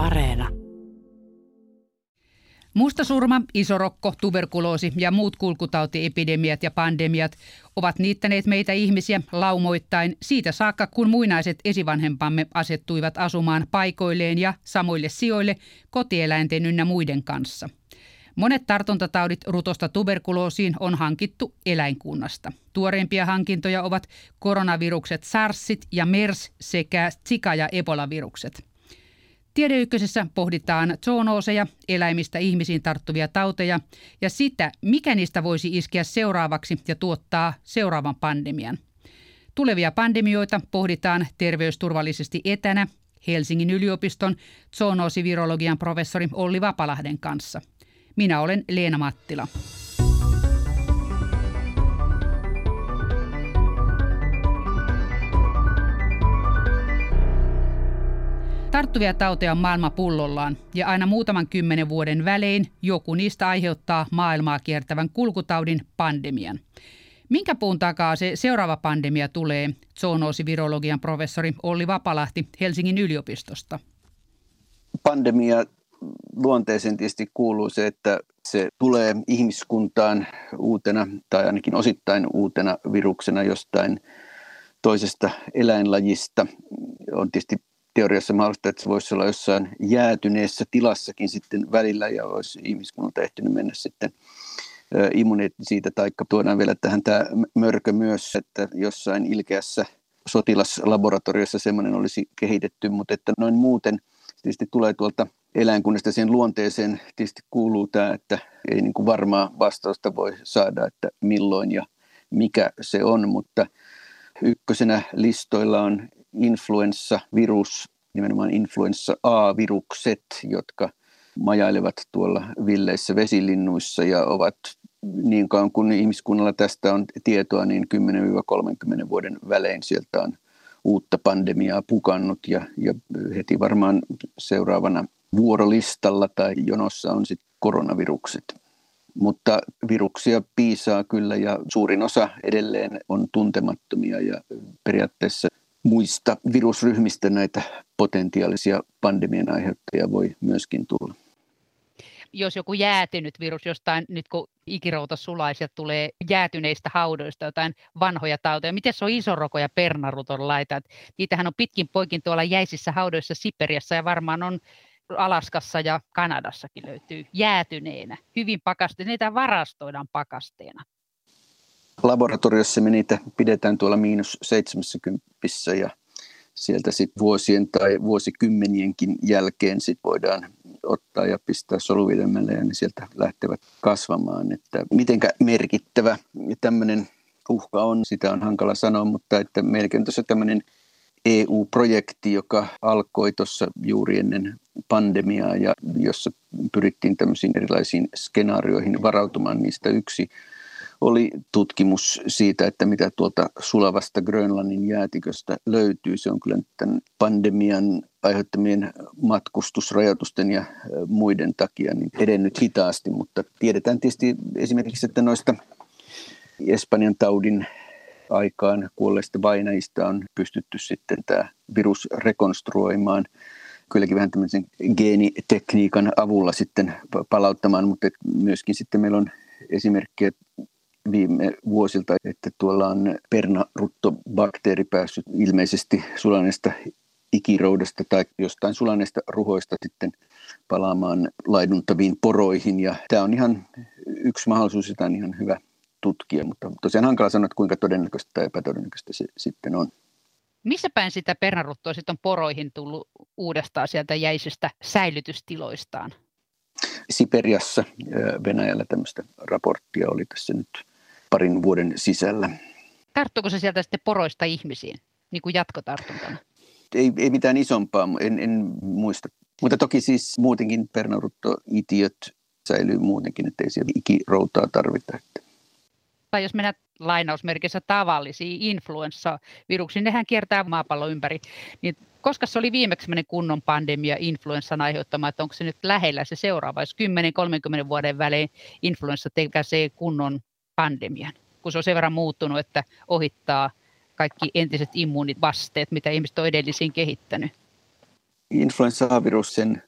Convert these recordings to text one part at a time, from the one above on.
Areena. Mustasurma, isorokko, tuberkuloosi ja muut kulkutautiepidemiat ja pandemiat ovat niittäneet meitä ihmisiä laumoittain siitä saakka, kun muinaiset esivanhempamme asettuivat asumaan paikoilleen ja samoille sijoille kotieläinten ynnä muiden kanssa. Monet tartuntataudit rutosta tuberkuloosiin on hankittu eläinkunnasta. Tuoreimpia hankintoja ovat koronavirukset SARSit ja MERS sekä Zika- ja Ebola-virukset – Tiedeykkösessä pohditaan zoonooseja, eläimistä ihmisiin tarttuvia tauteja ja sitä, mikä niistä voisi iskeä seuraavaksi ja tuottaa seuraavan pandemian. Tulevia pandemioita pohditaan terveysturvallisesti etänä Helsingin yliopiston zoonoosivirologian professori Olli Vapalahden kanssa. Minä olen Leena Mattila. Tarttuvia tauteja on maailma pullollaan ja aina muutaman kymmenen vuoden välein joku niistä aiheuttaa maailmaa kiertävän kulkutaudin pandemian. Minkä puun takaa se seuraava pandemia tulee, zoonoosivirologian professori Olli Vapalahti Helsingin yliopistosta? Pandemia luonteeseen tietysti kuuluu se, että se tulee ihmiskuntaan uutena tai ainakin osittain uutena viruksena jostain toisesta eläinlajista. On tietysti teoriassa mahdollista, että se voisi olla jossain jäätyneessä tilassakin sitten välillä ja olisi ihmiskunnalta ehtinyt mennä sitten immuniteetti siitä, taikka tuodaan vielä tähän tämä mörkö myös, että jossain ilkeässä sotilaslaboratoriossa semmoinen olisi kehitetty, mutta että noin muuten tietysti tulee tuolta eläinkunnasta sen luonteeseen tietysti kuuluu tämä, että ei niin kuin varmaa vastausta voi saada, että milloin ja mikä se on, mutta ykkösenä listoilla on influenssavirus, nimenomaan influenssa A-virukset, jotka majailevat tuolla villeissä vesilinnuissa ja ovat niin kauan kuin ihmiskunnalla tästä on tietoa, niin 10-30 vuoden välein sieltä on uutta pandemiaa pukannut ja, ja heti varmaan seuraavana vuorolistalla tai jonossa on sitten koronavirukset. Mutta viruksia piisaa kyllä ja suurin osa edelleen on tuntemattomia ja periaatteessa muista virusryhmistä näitä potentiaalisia pandemian aiheuttajia voi myöskin tulla. Jos joku jäätynyt virus jostain, nyt kun ikirouta sulaa, tulee jäätyneistä haudoista jotain vanhoja tauteja. Miten se on isoroko ja pernaruton laita? Niitähän on pitkin poikin tuolla jäisissä haudoissa Siperiassa ja varmaan on Alaskassa ja Kanadassakin löytyy jäätyneenä, hyvin pakasteena. Niitä varastoidaan pakasteena laboratoriossa me niitä pidetään tuolla miinus 70 ja sieltä sitten vuosien tai vuosikymmenienkin jälkeen sit voidaan ottaa ja pistää soluvidemmälle ja ne sieltä lähtevät kasvamaan. Että mitenkä merkittävä tämmöinen uhka on, sitä on hankala sanoa, mutta että melkein tuossa tämmöinen EU-projekti, joka alkoi tuossa juuri ennen pandemiaa ja jossa pyrittiin tämmöisiin erilaisiin skenaarioihin varautumaan. Niistä yksi oli tutkimus siitä, että mitä tuolta sulavasta Grönlannin jäätiköstä löytyy. Se on kyllä tämän pandemian aiheuttamien matkustusrajoitusten ja muiden takia niin edennyt hitaasti, mutta tiedetään tietysti esimerkiksi, että noista Espanjan taudin aikaan kuolleista vainajista on pystytty sitten tämä virus rekonstruoimaan kylläkin vähän tämmöisen geenitekniikan avulla sitten palauttamaan, mutta myöskin sitten meillä on esimerkkejä viime vuosilta, että tuolla on pernaruttobakteeri päässyt ilmeisesti sulaneesta ikiroudasta tai jostain sulaneesta ruhoista sitten palaamaan laiduntaviin poroihin. Ja tämä on ihan yksi mahdollisuus, jota on ihan hyvä tutkia, mutta tosiaan hankala sanoa, että kuinka todennäköistä tai epätodennäköistä se sitten on. Missä päin sitä pernaruttoa sitten on poroihin tullut uudestaan sieltä jäisistä säilytystiloistaan? Siperiassa Venäjällä tämmöistä raporttia oli tässä nyt parin vuoden sisällä. Tarttuuko se sieltä sitten poroista ihmisiin, niin kuin jatkotartuntana? Ei, ei mitään isompaa, en, en muista. Mutta toki siis muutenkin pernarutto-itiöt säilyy muutenkin, että ei siellä ikiroutaa tarvita. Tai jos mennään lainausmerkissä tavallisiin influenssaviruksiin, nehän kiertää maapallon ympäri, niin koska se oli viimeksi kunnon pandemia influenssan aiheuttama, että onko se nyt lähellä se seuraava, jos 10-30 vuoden välein influenssa tekee kunnon pandemian, kun se on sen verran muuttunut, että ohittaa kaikki entiset immuunit vasteet, mitä ihmiset on edellisiin kehittänyt. Influenssavirus sen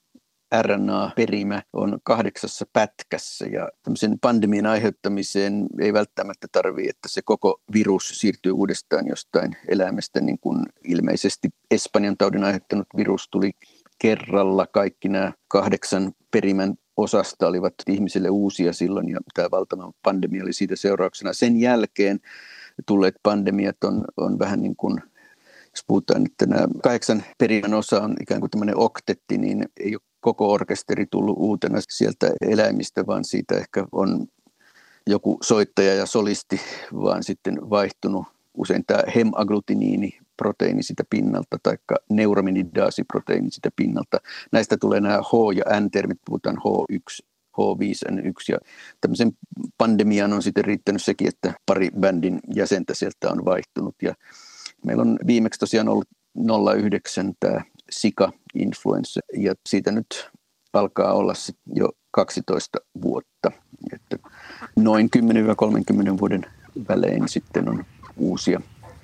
RNA-perimä on kahdeksassa pätkässä ja tämmöisen pandemian aiheuttamiseen ei välttämättä tarvitse, että se koko virus siirtyy uudestaan jostain eläimestä, niin kuin ilmeisesti Espanjan taudin aiheuttanut virus tuli kerralla. Kaikki nämä kahdeksan perimän osasta olivat ihmisille uusia silloin ja tämä valtava pandemia oli siitä seurauksena. Sen jälkeen tulleet pandemiat on, on vähän niin kuin jos puhutaan, että nämä kahdeksan perimän osa on ikään kuin tämmöinen oktetti, niin ei ole koko orkesteri tullut uutena sieltä eläimistä, vaan siitä ehkä on joku soittaja ja solisti, vaan sitten vaihtunut usein tämä hemaglutiniini proteiini sitä pinnalta tai neuraminidasiproteiini sitä pinnalta. Näistä tulee nämä H- ja N-termit, puhutaan H1, H5N1 ja tämmöisen pandemian on sitten riittänyt sekin, että pari bändin jäsentä sieltä on vaihtunut ja meillä on viimeksi tosiaan ollut 09 tämä Sika-influenssa ja siitä nyt alkaa olla jo 12 vuotta. Että noin 10-30 vuoden välein sitten on uusia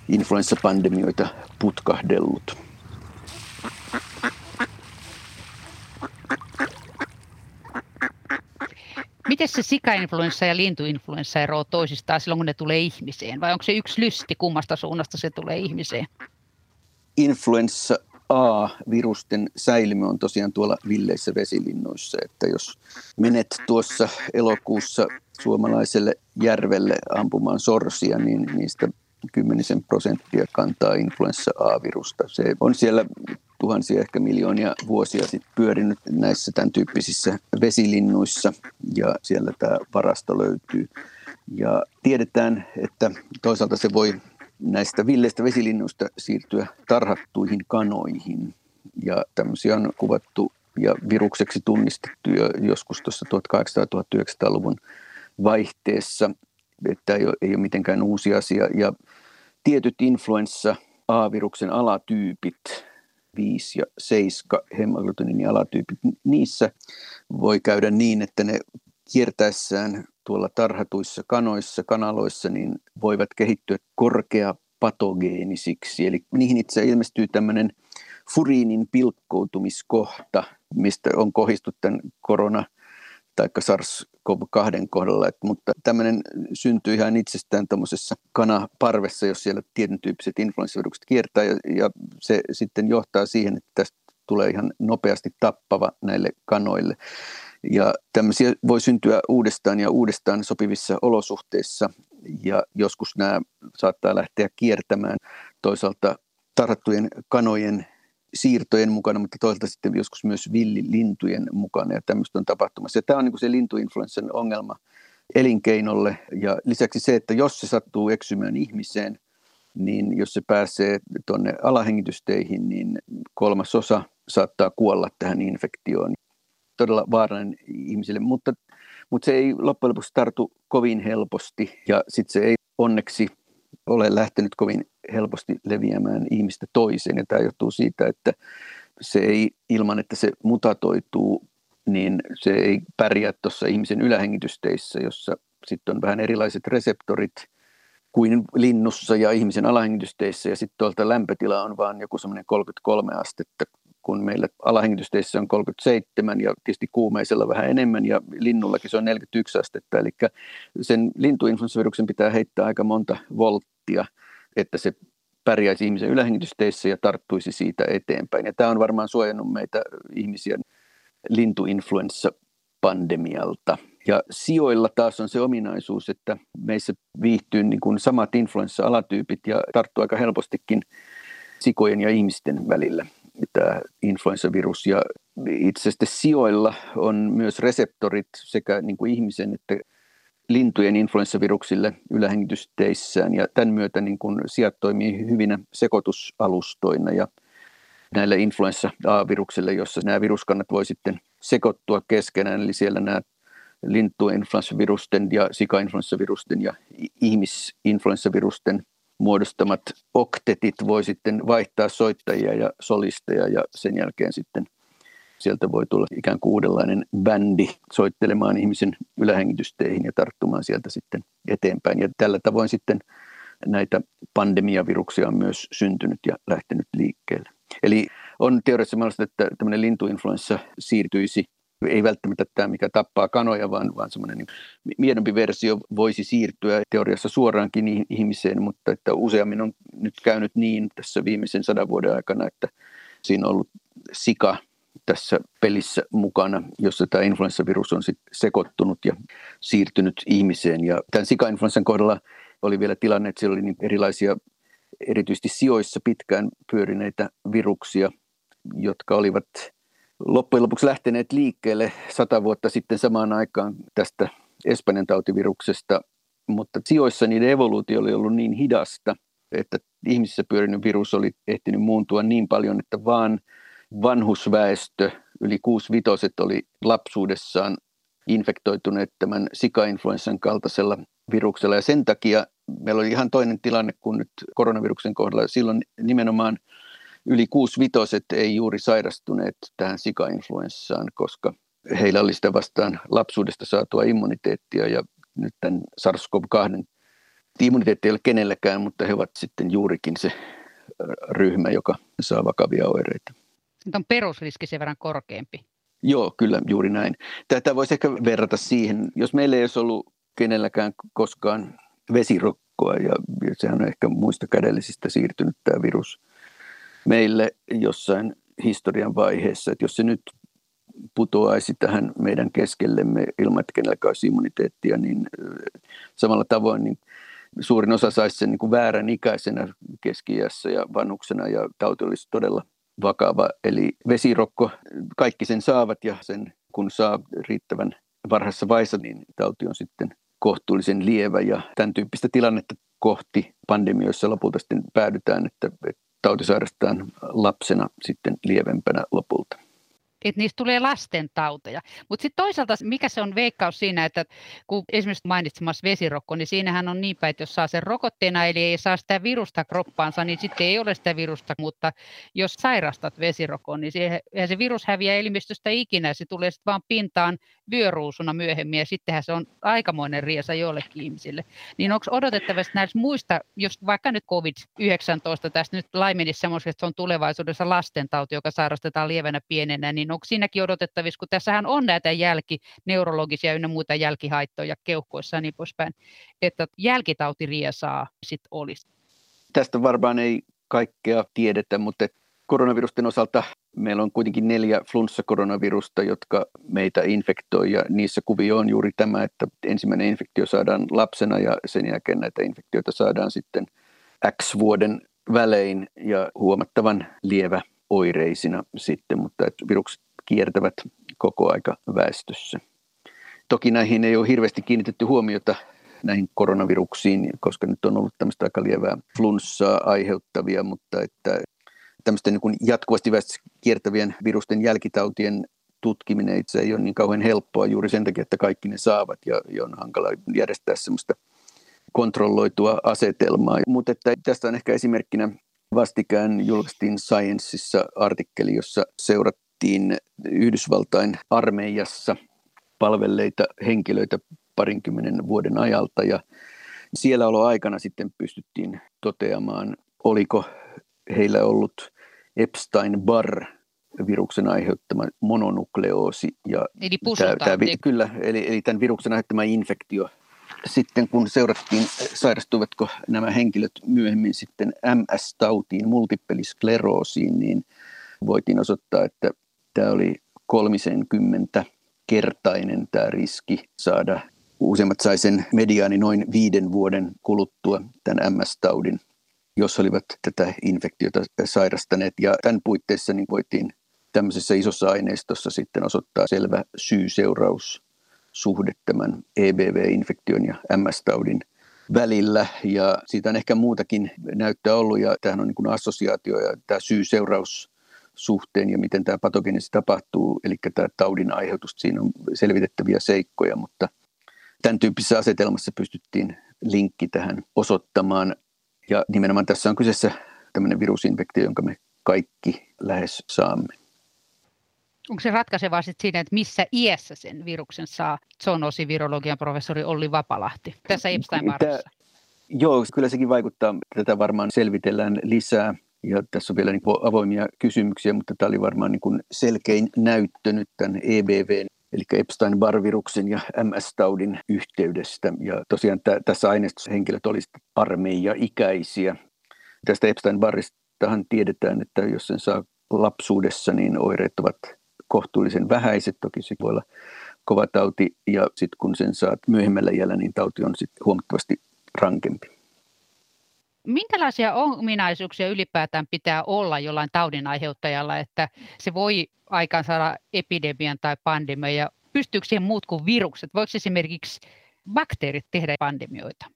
influenssapandemioita putkahdellut. Miten se sikainfluenssa ja lintuinfluenssa eroaa toisistaan silloin, kun ne tulee ihmiseen? Vai onko se yksi lysti, kummasta suunnasta se tulee ihmiseen? Influenssa A-virusten säilymä on tosiaan tuolla villeissä vesilinnoissa, että jos menet tuossa elokuussa suomalaiselle järvelle ampumaan sorsia, niin niistä kymmenisen prosenttia kantaa influenssa A-virusta. Se on siellä tuhansia, ehkä miljoonia vuosia sitten pyörinyt näissä tämän tyyppisissä vesilinnuissa ja siellä tämä varasto löytyy. Ja tiedetään, että toisaalta se voi näistä villeistä vesilinnuista siirtyä tarhattuihin kanoihin. Ja tämmöisiä on kuvattu ja virukseksi tunnistettu jo joskus tuossa 1800-1900-luvun vaihteessa, että ei ole, ei ole mitenkään uusi asia. Ja tietyt influenssa A-viruksen alatyypit, 5 ja 7 hemaglutinin alatyypit, niissä voi käydä niin, että ne kiertäessään tuolla tarhatuissa kanoissa, kanaloissa, niin voivat kehittyä korkea patogeenisiksi. Eli niihin itse ilmestyy tämmöinen furiinin pilkkoutumiskohta, mistä on kohistu tämän korona- tai SARS-CoV-2 kohdalla. Et, mutta tämmöinen syntyy ihan itsestään tuommoisessa kanaparvessa, jos siellä tietyn tyyppiset influenssavirukset kiertää ja, ja se sitten johtaa siihen, että tästä tulee ihan nopeasti tappava näille kanoille. Ja tämmöisiä voi syntyä uudestaan ja uudestaan sopivissa olosuhteissa ja joskus nämä saattaa lähteä kiertämään toisaalta tarhattujen kanojen siirtojen mukana, mutta toisaalta sitten joskus myös villilintujen mukana ja tämmöistä on tapahtumassa. Ja tämä on niin se lintuinfluenssan ongelma elinkeinolle ja lisäksi se, että jos se sattuu eksymään ihmiseen, niin jos se pääsee tuonne alahengitysteihin, niin kolmas osa saattaa kuolla tähän infektioon. Todella vaarallinen ihmisille, mutta, mutta se ei loppujen lopuksi tartu kovin helposti ja sitten se ei onneksi ole lähtenyt kovin helposti leviämään ihmistä toiseen. Ja tämä johtuu siitä, että se ei ilman, että se mutatoituu, niin se ei pärjää tuossa ihmisen ylähengitysteissä, jossa sitten on vähän erilaiset reseptorit kuin linnussa ja ihmisen alahengitysteissä. Ja sitten tuolta lämpötila on vaan joku semmoinen 33 astetta, kun meillä alahengitysteissä on 37 ja tietysti kuumeisella vähän enemmän ja linnullakin se on 41 astetta. Eli sen lintuinfluenssaviruksen pitää heittää aika monta volttia – että se pärjäisi ihmisen ylähengitysteissä ja tarttuisi siitä eteenpäin. Ja tämä on varmaan suojannut meitä ihmisiä lintuinfluenssa-pandemialta. Ja sijoilla taas on se ominaisuus, että meissä viihtyy niin kuin samat influenssa-alatyypit ja tarttuu aika helpostikin sikojen ja ihmisten välillä tämä influenssavirus. Ja itse asiassa sijoilla on myös reseptorit sekä niin kuin ihmisen että lintujen influenssaviruksille ylähengitysteissään ja tämän myötä niin kun sijat toimii hyvinä sekoitusalustoina ja näille influenssa-A-viruksille, jossa nämä viruskannat voi sitten sekoittua keskenään, eli siellä nämä lintuinfluenssavirusten ja sikainfluenssavirusten ja ihmisinfluenssavirusten muodostamat oktetit voi sitten vaihtaa soittajia ja solisteja ja sen jälkeen sitten sieltä voi tulla ikään kuin uudenlainen bändi soittelemaan ihmisen ylähengitysteihin ja tarttumaan sieltä sitten eteenpäin. Ja tällä tavoin sitten näitä pandemiaviruksia on myös syntynyt ja lähtenyt liikkeelle. Eli On teoriassa mahdollista, että tämmöinen lintuinfluenssa siirtyisi ei välttämättä tämä, mikä tappaa kanoja, vaan, vaan semmoinen niin miedompi versio voisi siirtyä teoriassa suoraankin ihmiseen, mutta että useammin on nyt käynyt niin tässä viimeisen sadan vuoden aikana, että siinä on ollut sika tässä pelissä mukana, jossa tämä influenssavirus on sitten sekoittunut ja siirtynyt ihmiseen. Ja tämän sika-influenssan kohdalla oli vielä tilanne, että siellä oli niin erilaisia erityisesti sijoissa pitkään pyörineitä viruksia, jotka olivat loppujen lopuksi lähteneet liikkeelle sata vuotta sitten samaan aikaan tästä Espanjan tautiviruksesta, mutta sijoissa niiden evoluutio oli ollut niin hidasta, että ihmisissä pyörinyt virus oli ehtinyt muuntua niin paljon, että vaan vanhusväestö, yli 6 vitoset oli lapsuudessaan infektoituneet tämän sika-influenssan kaltaisella viruksella. Ja sen takia meillä oli ihan toinen tilanne kuin nyt koronaviruksen kohdalla. Silloin nimenomaan yli vitoset ei juuri sairastuneet tähän sika-influenssaan, koska heillä oli sitä vastaan lapsuudesta saatua immuniteettia ja nyt tämän SARS-CoV-2 immuniteetti ei ole kenelläkään, mutta he ovat sitten juurikin se ryhmä, joka saa vakavia oireita. Nyt on perusriski sen verran korkeampi. Joo, kyllä juuri näin. Tätä voisi ehkä verrata siihen, jos meillä ei olisi ollut kenelläkään koskaan vesirokkoa, ja sehän on ehkä muista kädellisistä siirtynyt tämä virus meille jossain historian vaiheessa, että jos se nyt putoaisi tähän meidän keskellemme ilman, että kenelläkään olisi immuniteettia, niin samalla tavoin niin suurin osa saisi sen niin kuin väärän ikäisenä keski ja vanhuksena ja tauti olisi todella vakava. Eli vesirokko, kaikki sen saavat ja sen kun saa riittävän varhaisessa vaiheessa, niin tauti on sitten kohtuullisen lievä ja tämän tyyppistä tilannetta kohti pandemioissa lopulta sitten päädytään, että, tauti sairastetaan lapsena sitten lievempänä lopulta että niistä tulee lasten tauteja. Mutta sitten toisaalta, mikä se on veikkaus siinä, että kun esimerkiksi mainitsemassa vesirokko, niin siinähän on niin päin, että jos saa sen rokotteena, eli ei saa sitä virusta kroppaansa, niin sitten ei ole sitä virusta, mutta jos sairastat vesirokon, niin siihen, se virus häviää elimistöstä ikinä, se tulee sitten vaan pintaan vyöruusuna myöhemmin, ja sittenhän se on aikamoinen riesa jollekin ihmisille. Niin onko odotettavasti näistä muista, jos vaikka nyt COVID-19 tästä nyt laimenisi semmoista, että se on tulevaisuudessa lastentauti, joka sairastetaan lievänä pienenä, niin onko siinäkin odotettavissa, kun tässähän on näitä jälki, neurologisia ynnä muita jälkihaittoja keuhkoissa ja niin poispäin, että jälkitautiriesaa sitten olisi? Tästä varmaan ei kaikkea tiedetä, mutta koronavirusten osalta meillä on kuitenkin neljä flunssakoronavirusta, jotka meitä infektoi ja niissä kuvio on juuri tämä, että ensimmäinen infektio saadaan lapsena ja sen jälkeen näitä infektioita saadaan sitten X vuoden välein ja huomattavan lievä oireisina sitten, mutta että virukset kiertävät koko aika väestössä. Toki näihin ei ole hirveästi kiinnitetty huomiota näihin koronaviruksiin, koska nyt on ollut tämmöistä aika lievää flunssaa aiheuttavia, mutta että tämmöisten niin jatkuvasti kiertävien virusten jälkitautien tutkiminen itse ei ole niin kauhean helppoa juuri sen takia, että kaikki ne saavat ja, ja on hankala järjestää semmoista kontrolloitua asetelmaa. Mutta että tästä on ehkä esimerkkinä vastikään julkaistiin Scienceissa artikkeli, jossa seurattiin Yhdysvaltain armeijassa palvelleita henkilöitä parinkymmenen vuoden ajalta ja siellä aikana sitten pystyttiin toteamaan, oliko heillä ollut Epstein-Barr viruksen aiheuttama mononukleoosi. Ja eli tämä, tämä, Kyllä, eli, eli tämän viruksen aiheuttama infektio. Sitten kun seurattiin, sairastuvatko nämä henkilöt myöhemmin sitten MS-tautiin, multipeliskleroosiin, niin voitiin osoittaa, että tämä oli 30 kertainen tämä riski saada. Useimmat sai sen mediaani noin viiden vuoden kuluttua tämän MS-taudin jos olivat tätä infektiota sairastaneet. Ja tämän puitteissa niin voitiin tämmöisessä isossa aineistossa sitten osoittaa selvä syy-seuraussuhde tämän EBV-infektion ja MS-taudin välillä. Ja siitä on ehkä muutakin näyttää ollut, ja tämähän on niin kuin assosiaatio ja tämä syy-seuraus suhteen ja miten tämä patogenesi tapahtuu, eli tämä taudin aiheutus, siinä on selvitettäviä seikkoja, mutta tämän tyyppisessä asetelmassa pystyttiin linkki tähän osoittamaan. Ja nimenomaan tässä on kyseessä tämmöinen virusinfektio, jonka me kaikki lähes saamme. Onko se ratkaisevaa sitten siinä, että missä iässä sen viruksen saa zoonoosivirologian professori Olli Vapalahti tässä epstein Joo, kyllä sekin vaikuttaa. Tätä varmaan selvitellään lisää. ja tässä on vielä niin avoimia kysymyksiä, mutta tämä oli varmaan niin selkein näyttö nyt tämän EBV, eli Epstein-Barr-viruksen ja MS-taudin yhteydestä. Ja tosiaan t- tässä aineistossa henkilöt olisivat armeija-ikäisiä. Tästä Epstein-Barristahan tiedetään, että jos sen saa lapsuudessa, niin oireet ovat kohtuullisen vähäiset. Toki se voi olla kova tauti ja sitten kun sen saat myöhemmällä iällä, niin tauti on sitten huomattavasti rankempi. Minkälaisia ominaisuuksia ylipäätään pitää olla jollain taudin aiheuttajalla, että se voi aikaan saada epidemian tai pandemian ja pystyykö siihen muut kuin virukset? Voiko esimerkiksi bakteerit tehdä pandemioita?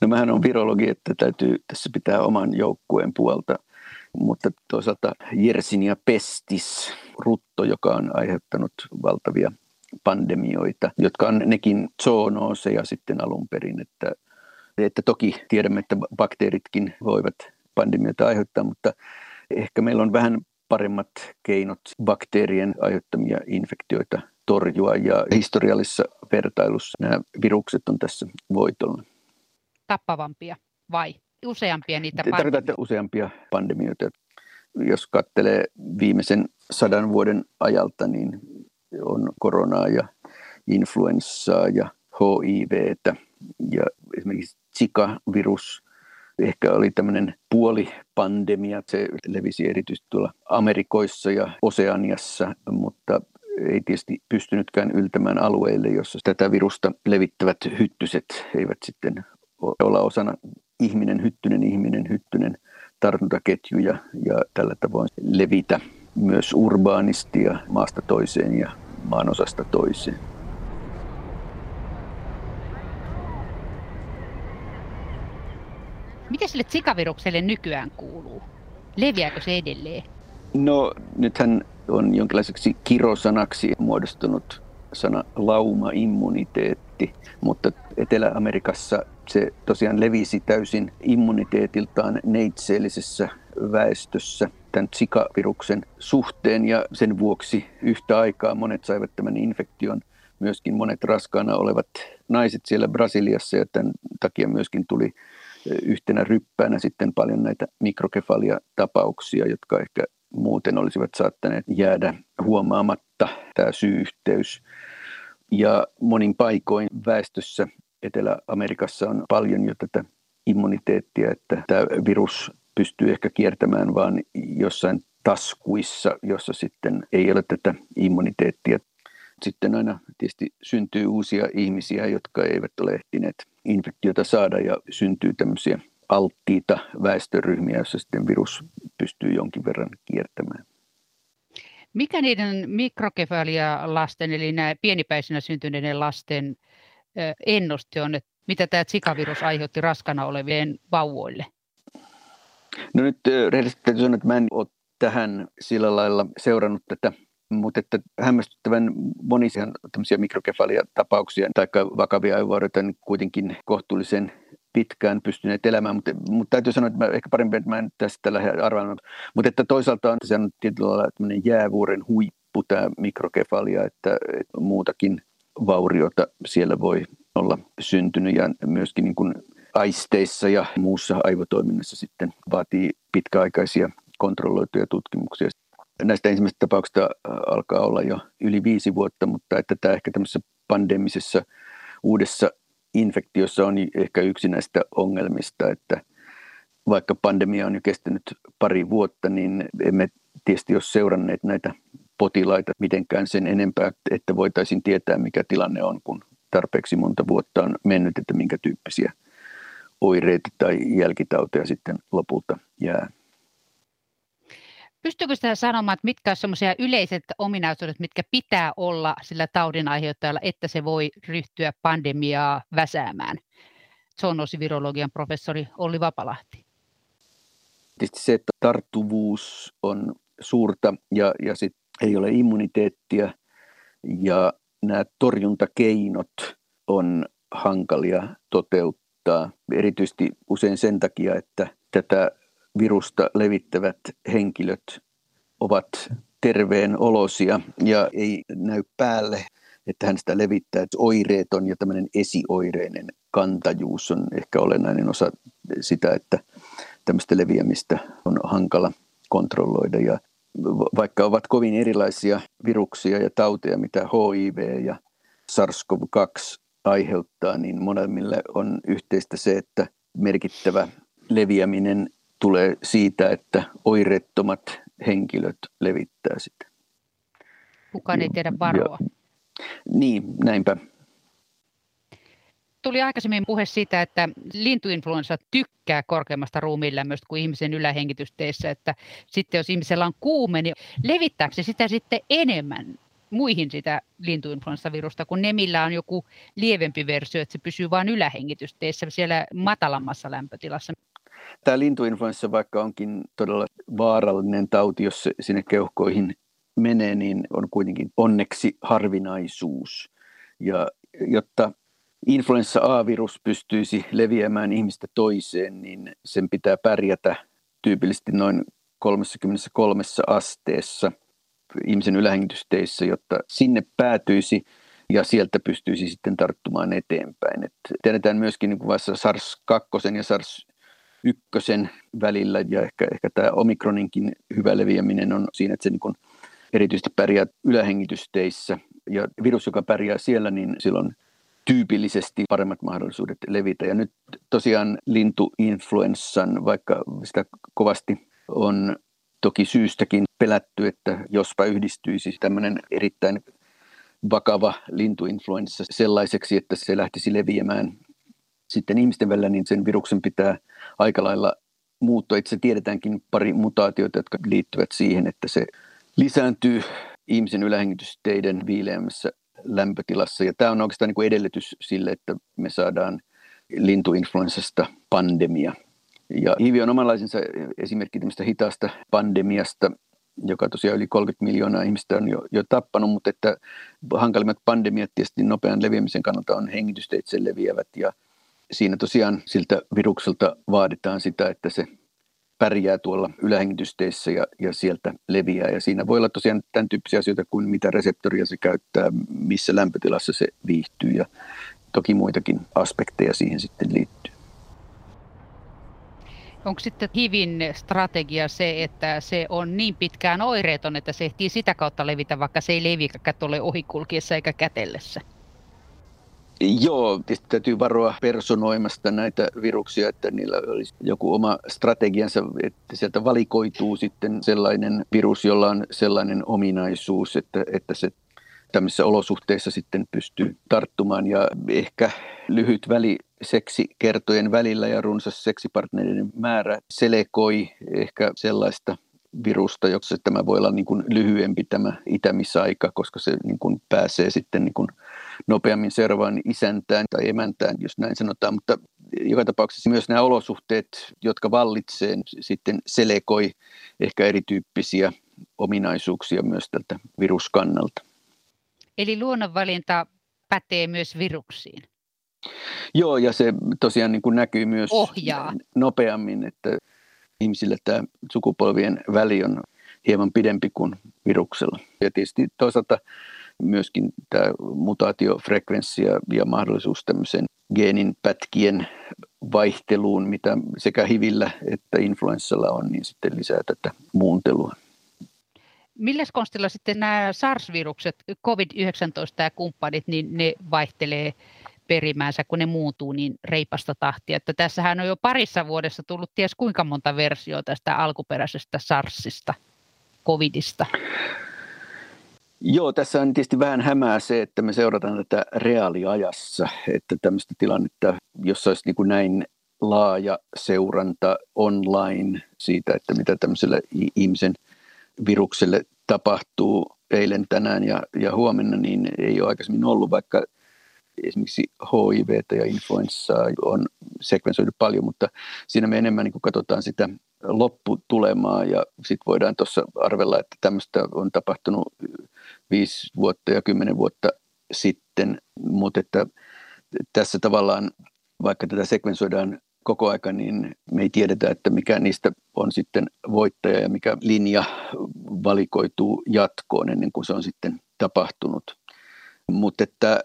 No mähän on virologi, että täytyy tässä pitää oman joukkueen puolta, mutta toisaalta Yersinia pestis, rutto, joka on aiheuttanut valtavia pandemioita, jotka on nekin zoonooseja sitten alun perin, että että toki tiedämme, että bakteeritkin voivat pandemioita aiheuttaa, mutta ehkä meillä on vähän paremmat keinot bakteerien aiheuttamia infektioita torjua ja historiallisessa vertailussa nämä virukset on tässä voitolla. Tappavampia vai useampia niitä pandemioita? Tarkoitan, useampia pandemioita. Jos katselee viimeisen sadan vuoden ajalta, niin on koronaa ja influenssaa ja HIVtä ja esimerkiksi Zika-virus ehkä oli tämmöinen puolipandemia. Se levisi erityisesti tuolla Amerikoissa ja Oseaniassa, mutta ei tietysti pystynytkään yltämään alueille, jossa tätä virusta levittävät hyttyset eivät sitten olla osana ihminen, hyttynen, ihminen, hyttynen tartuntaketjuja ja tällä tavoin levitä myös urbaanisti ja maasta toiseen ja maanosasta toiseen. Mitä sille sikavirukselle nykyään kuuluu? Leviääkö se edelleen? No nythän on jonkinlaiseksi kirosanaksi muodostunut sana lauma-immuniteetti, mutta Etelä-Amerikassa se tosiaan levisi täysin immuniteetiltaan neitseellisessä väestössä tämän Zika-viruksen suhteen ja sen vuoksi yhtä aikaa monet saivat tämän infektion. Myöskin monet raskaana olevat naiset siellä Brasiliassa ja tämän takia myöskin tuli yhtenä ryppäänä sitten paljon näitä mikrokefalia-tapauksia, jotka ehkä muuten olisivat saattaneet jäädä huomaamatta tämä syy-yhteys. Ja monin paikoin väestössä Etelä-Amerikassa on paljon jo tätä immuniteettia, että tämä virus pystyy ehkä kiertämään vaan jossain taskuissa, jossa sitten ei ole tätä immuniteettia. Sitten aina tietysti syntyy uusia ihmisiä, jotka eivät ole ehtineet infektiota saada ja syntyy tämmöisiä alttiita väestöryhmiä, joissa sitten virus pystyy jonkin verran kiertämään. Mikä niiden mikrokefalia lasten, eli nämä pienipäisinä syntyneiden lasten ennuste on, että mitä tämä Zika-virus aiheutti raskana olevien vauvoille? No nyt rehellisesti täytyy sanoa, että mä en ole tähän sillä lailla seurannut tätä mutta että hämmästyttävän monisia tämmöisiä mikrokefalia-tapauksia tai vakavia aivoireita niin kuitenkin kohtuullisen pitkään pystyneet elämään, mutta, mutta täytyy sanoa, että mä, ehkä parempi, että mä en tästä lähde arvaamaan. Mutta että toisaalta on se on tietyllä lailla jäävuoren huippu tämä mikrokefalia, että, että muutakin vauriota siellä voi olla syntynyt ja myöskin niin kuin aisteissa ja muussa aivotoiminnassa sitten vaatii pitkäaikaisia kontrolloituja tutkimuksia näistä ensimmäisistä tapauksista äh, alkaa olla jo yli viisi vuotta, mutta että tämä ehkä tämmöisessä pandemisessa uudessa infektiossa on ehkä yksi näistä ongelmista, että vaikka pandemia on jo kestänyt pari vuotta, niin emme tietysti ole seuranneet näitä potilaita mitenkään sen enempää, että voitaisiin tietää, mikä tilanne on, kun tarpeeksi monta vuotta on mennyt, että minkä tyyppisiä oireita tai jälkitauteja sitten lopulta jää. Pystyykö sitä sanomaan, että mitkä ovat yleiset ominaisuudet, mitkä pitää olla sillä taudin aiheuttajalla, että se voi ryhtyä pandemiaa väsäämään? Zoonosivirologian professori Olli Vapalahti. Tietysti se, että tarttuvuus on suurta ja, ja sit ei ole immuniteettia ja nämä torjuntakeinot on hankalia toteuttaa, erityisesti usein sen takia, että tätä virusta levittävät henkilöt ovat terveen olosia ja ei näy päälle, että hän sitä levittää. Että oireeton ja tämmöinen esioireinen kantajuus on ehkä olennainen osa sitä, että tämmöistä leviämistä on hankala kontrolloida. Ja vaikka ovat kovin erilaisia viruksia ja tauteja, mitä HIV ja SARS-CoV-2 aiheuttaa, niin molemmille on yhteistä se, että merkittävä leviäminen tulee siitä, että oireettomat henkilöt levittää sitä. Kukaan ei tiedä varoa. Ja, niin, näinpä. Tuli aikaisemmin puhe siitä, että lintuinfluenssa tykkää korkeammasta ruumiinlämmöstä kuin ihmisen ylähengitysteissä, että sitten jos ihmisellä on kuume, niin levittääkö se sitä sitten enemmän muihin sitä lintuinfluenssavirusta kuin ne, millä on joku lievempi versio, että se pysyy vain ylähengitysteissä siellä matalammassa lämpötilassa. Tämä lintuinfluenssa, vaikka onkin todella vaarallinen tauti, jos se sinne keuhkoihin menee, niin on kuitenkin onneksi harvinaisuus. Ja jotta influenssa A-virus pystyisi leviämään ihmistä toiseen, niin sen pitää pärjätä tyypillisesti noin 33 asteessa ihmisen ylähengitysteissä, jotta sinne päätyisi ja sieltä pystyisi sitten tarttumaan eteenpäin. Et tiedetään myöskin niin vaiheessa SARS-2 ja SARS-1 välillä ja ehkä, ehkä tämä omikroninkin hyvä leviäminen on siinä, että se niin erityisesti pärjää ylähengitysteissä ja virus, joka pärjää siellä, niin silloin tyypillisesti paremmat mahdollisuudet levitä. Ja nyt tosiaan lintuinfluenssan, vaikka sitä kovasti on toki syystäkin pelätty, että jospa yhdistyisi tämmöinen erittäin vakava lintuinfluenssa sellaiseksi, että se lähtisi leviämään sitten ihmisten välillä, niin sen viruksen pitää aika lailla muuttua. Itse tiedetäänkin pari mutaatiota, jotka liittyvät siihen, että se lisääntyy ihmisen ylähengitysteiden viileämmässä lämpötilassa. Ja tämä on oikeastaan niin kuin edellytys sille, että me saadaan lintuinfluenssasta pandemia. Ja HIV on omanlaisensa esimerkki tämmöistä hitaasta pandemiasta, joka tosiaan yli 30 miljoonaa ihmistä on jo, jo tappanut, mutta että hankalimmat pandemiat tietysti nopean leviämisen kannalta on hengitysteitse leviävät ja siinä tosiaan siltä virukselta vaaditaan sitä, että se pärjää tuolla ylähengitysteissä ja, ja sieltä leviää. Ja siinä voi olla tosiaan tämän tyyppisiä asioita kuin mitä reseptoria se käyttää, missä lämpötilassa se viihtyy ja toki muitakin aspekteja siihen sitten liittyy. Onko sitten HIVin strategia se, että se on niin pitkään oireeton, että se ehtii sitä kautta levitä, vaikka se ei leviä tuolle ohikulkiessa eikä kätellessä? Joo, täytyy varoa personoimasta näitä viruksia, että niillä olisi joku oma strategiansa, että sieltä valikoituu sitten sellainen virus, jolla on sellainen ominaisuus, että, että se tämmöisissä olosuhteissa sitten pystyy tarttumaan. Ja ehkä lyhyt väli seksikertojen välillä ja runsas seksipartnereiden määrä selekoi ehkä sellaista virusta, jossa tämä voi olla niin kuin lyhyempi tämä itämisaika, koska se niin kuin pääsee sitten niin kuin nopeammin seuraavaan isäntään tai emäntään, jos näin sanotaan. Mutta joka tapauksessa myös nämä olosuhteet, jotka vallitsee, sitten selekoi ehkä erityyppisiä ominaisuuksia myös tältä viruskannalta. Eli luonnonvalinta pätee myös viruksiin? Joo, ja se tosiaan niin kuin näkyy myös Ohjaa. nopeammin, että ihmisillä tämä sukupolvien väli on hieman pidempi kuin viruksella. Ja tietysti toisaalta myöskin tämä mutaatiofrekvenssi ja, mahdollisuus tämmöisen geenin pätkien vaihteluun, mitä sekä HIVillä että influenssalla on, niin sitten lisää tätä muuntelua. Millä konstilla sitten nämä SARS-virukset, COVID-19 ja kumppanit, niin ne vaihtelee perimäänsä, kun ne muuntuu niin reipasta tahtia. Että tässähän on jo parissa vuodessa tullut ties kuinka monta versiota tästä alkuperäisestä SARSista, COVIDista. Joo, tässä on tietysti vähän hämää se, että me seurataan tätä reaaliajassa, että tämmöistä tilannetta, jossa olisi niin kuin näin laaja seuranta online siitä, että mitä tämmöiselle ihmisen virukselle tapahtuu eilen, tänään ja, ja huomenna, niin ei ole aikaisemmin ollut, vaikka esimerkiksi HIV ja influenssaa on sekvensoitu paljon, mutta siinä me enemmän niin katsotaan sitä lopputulemaa ja sitten voidaan tuossa arvella, että tämmöistä on tapahtunut viisi vuotta ja kymmenen vuotta sitten, mutta että tässä tavallaan, vaikka tätä sekvensoidaan koko aika, niin me ei tiedetä, että mikä niistä on sitten voittaja ja mikä linja valikoituu jatkoon ennen kuin se on sitten tapahtunut. Mutta että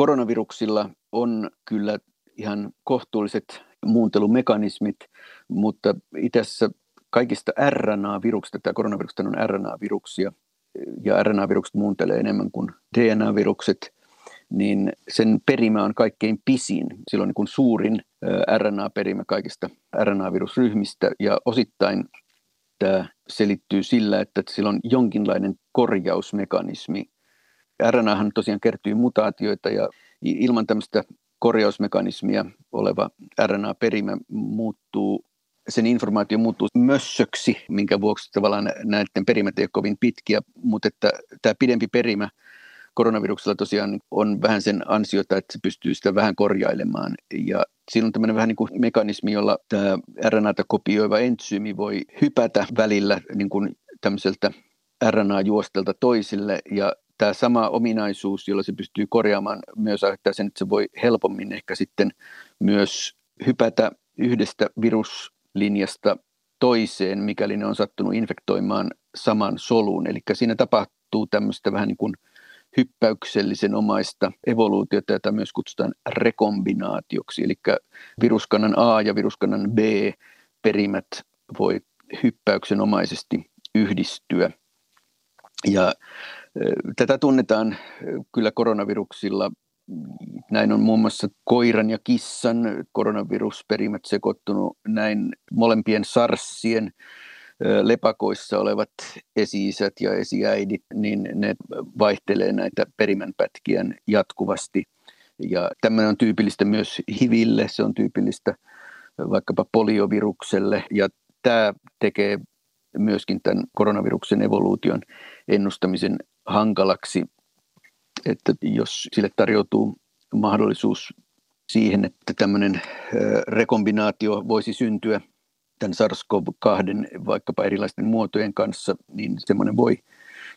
koronaviruksilla on kyllä ihan kohtuulliset muuntelumekanismit, mutta itse asiassa kaikista RNA-viruksista, tämä koronavirukset on RNA-viruksia, ja RNA-virukset muuntelee enemmän kuin DNA-virukset, niin sen perimä on kaikkein pisin. Sillä on niin kuin suurin RNA-perimä kaikista RNA-virusryhmistä, ja osittain tämä selittyy sillä, että sillä on jonkinlainen korjausmekanismi. RNAhan tosiaan kertyy mutaatioita, ja ilman tämmöistä korjausmekanismia oleva RNA-perimä muuttuu sen informaatio muuttuu mössöksi, minkä vuoksi tavallaan näiden perimät ei ole kovin pitkiä, mutta että tämä pidempi perimä koronaviruksella tosiaan on vähän sen ansiota, että se pystyy sitä vähän korjailemaan. Ja siinä on tämmöinen vähän niin kuin mekanismi, jolla tämä RNAta kopioiva entsyymi voi hypätä välillä niin kuin tämmöiseltä RNA-juostelta toisille ja tämä sama ominaisuus, jolla se pystyy korjaamaan, myös aiheuttaa sen, että se voi helpommin ehkä sitten myös hypätä yhdestä viruslinjasta toiseen, mikäli ne on sattunut infektoimaan saman solun. Eli siinä tapahtuu tämmöistä vähän niin kuin hyppäyksellisen omaista evoluutiota, jota myös kutsutaan rekombinaatioksi. Eli viruskannan A ja viruskannan B perimät voi hyppäyksenomaisesti yhdistyä. Ja Tätä tunnetaan kyllä koronaviruksilla. Näin on muun muassa koiran ja kissan koronavirusperimät sekoittunut. Näin molempien sarsien lepakoissa olevat esi ja esiäidit, niin ne vaihtelee näitä perimänpätkiä jatkuvasti. Ja tämmöinen on tyypillistä myös HIVille, se on tyypillistä vaikkapa poliovirukselle, ja tämä tekee myöskin tämän koronaviruksen evoluution ennustamisen hankalaksi, että jos sille tarjoutuu mahdollisuus siihen, että tämmöinen rekombinaatio voisi syntyä tämän SARS-CoV-2 vaikkapa erilaisten muotojen kanssa, niin semmoinen voi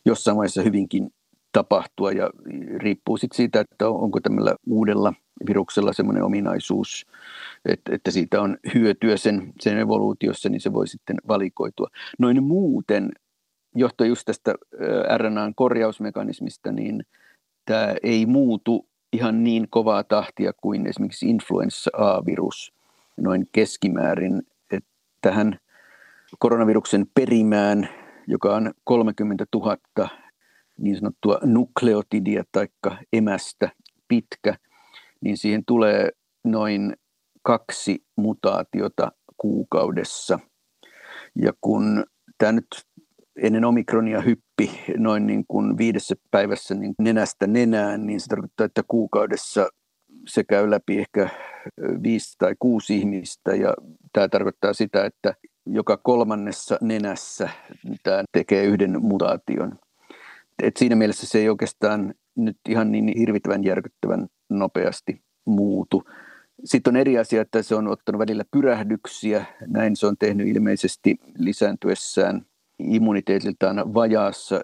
jossain vaiheessa hyvinkin tapahtua ja riippuu sitten siitä, että onko tämmöllä uudella viruksella semmoinen ominaisuus, että, että siitä on hyötyä sen, sen evoluutiossa, niin se voi sitten valikoitua. Noin muuten johtuen just tästä RNAn korjausmekanismista, niin tämä ei muutu ihan niin kovaa tahtia kuin esimerkiksi influenssa A-virus noin keskimäärin. Että tähän koronaviruksen perimään, joka on 30 000 niin sanottua nukleotidia tai emästä pitkä, niin siihen tulee noin kaksi mutaatiota kuukaudessa. Ja kun tämä nyt ennen omikronia hyppi noin niin kuin viidessä päivässä niin nenästä nenään, niin se tarkoittaa, että kuukaudessa se käy läpi ehkä viisi tai kuusi ihmistä ja tämä tarkoittaa sitä, että joka kolmannessa nenässä tämä tekee yhden mutaation. Et siinä mielessä se ei oikeastaan nyt ihan niin hirvittävän järkyttävän nopeasti muutu. Sitten on eri asia, että se on ottanut välillä pyrähdyksiä. Näin se on tehnyt ilmeisesti lisääntyessään immuniteetiltaan vajaassa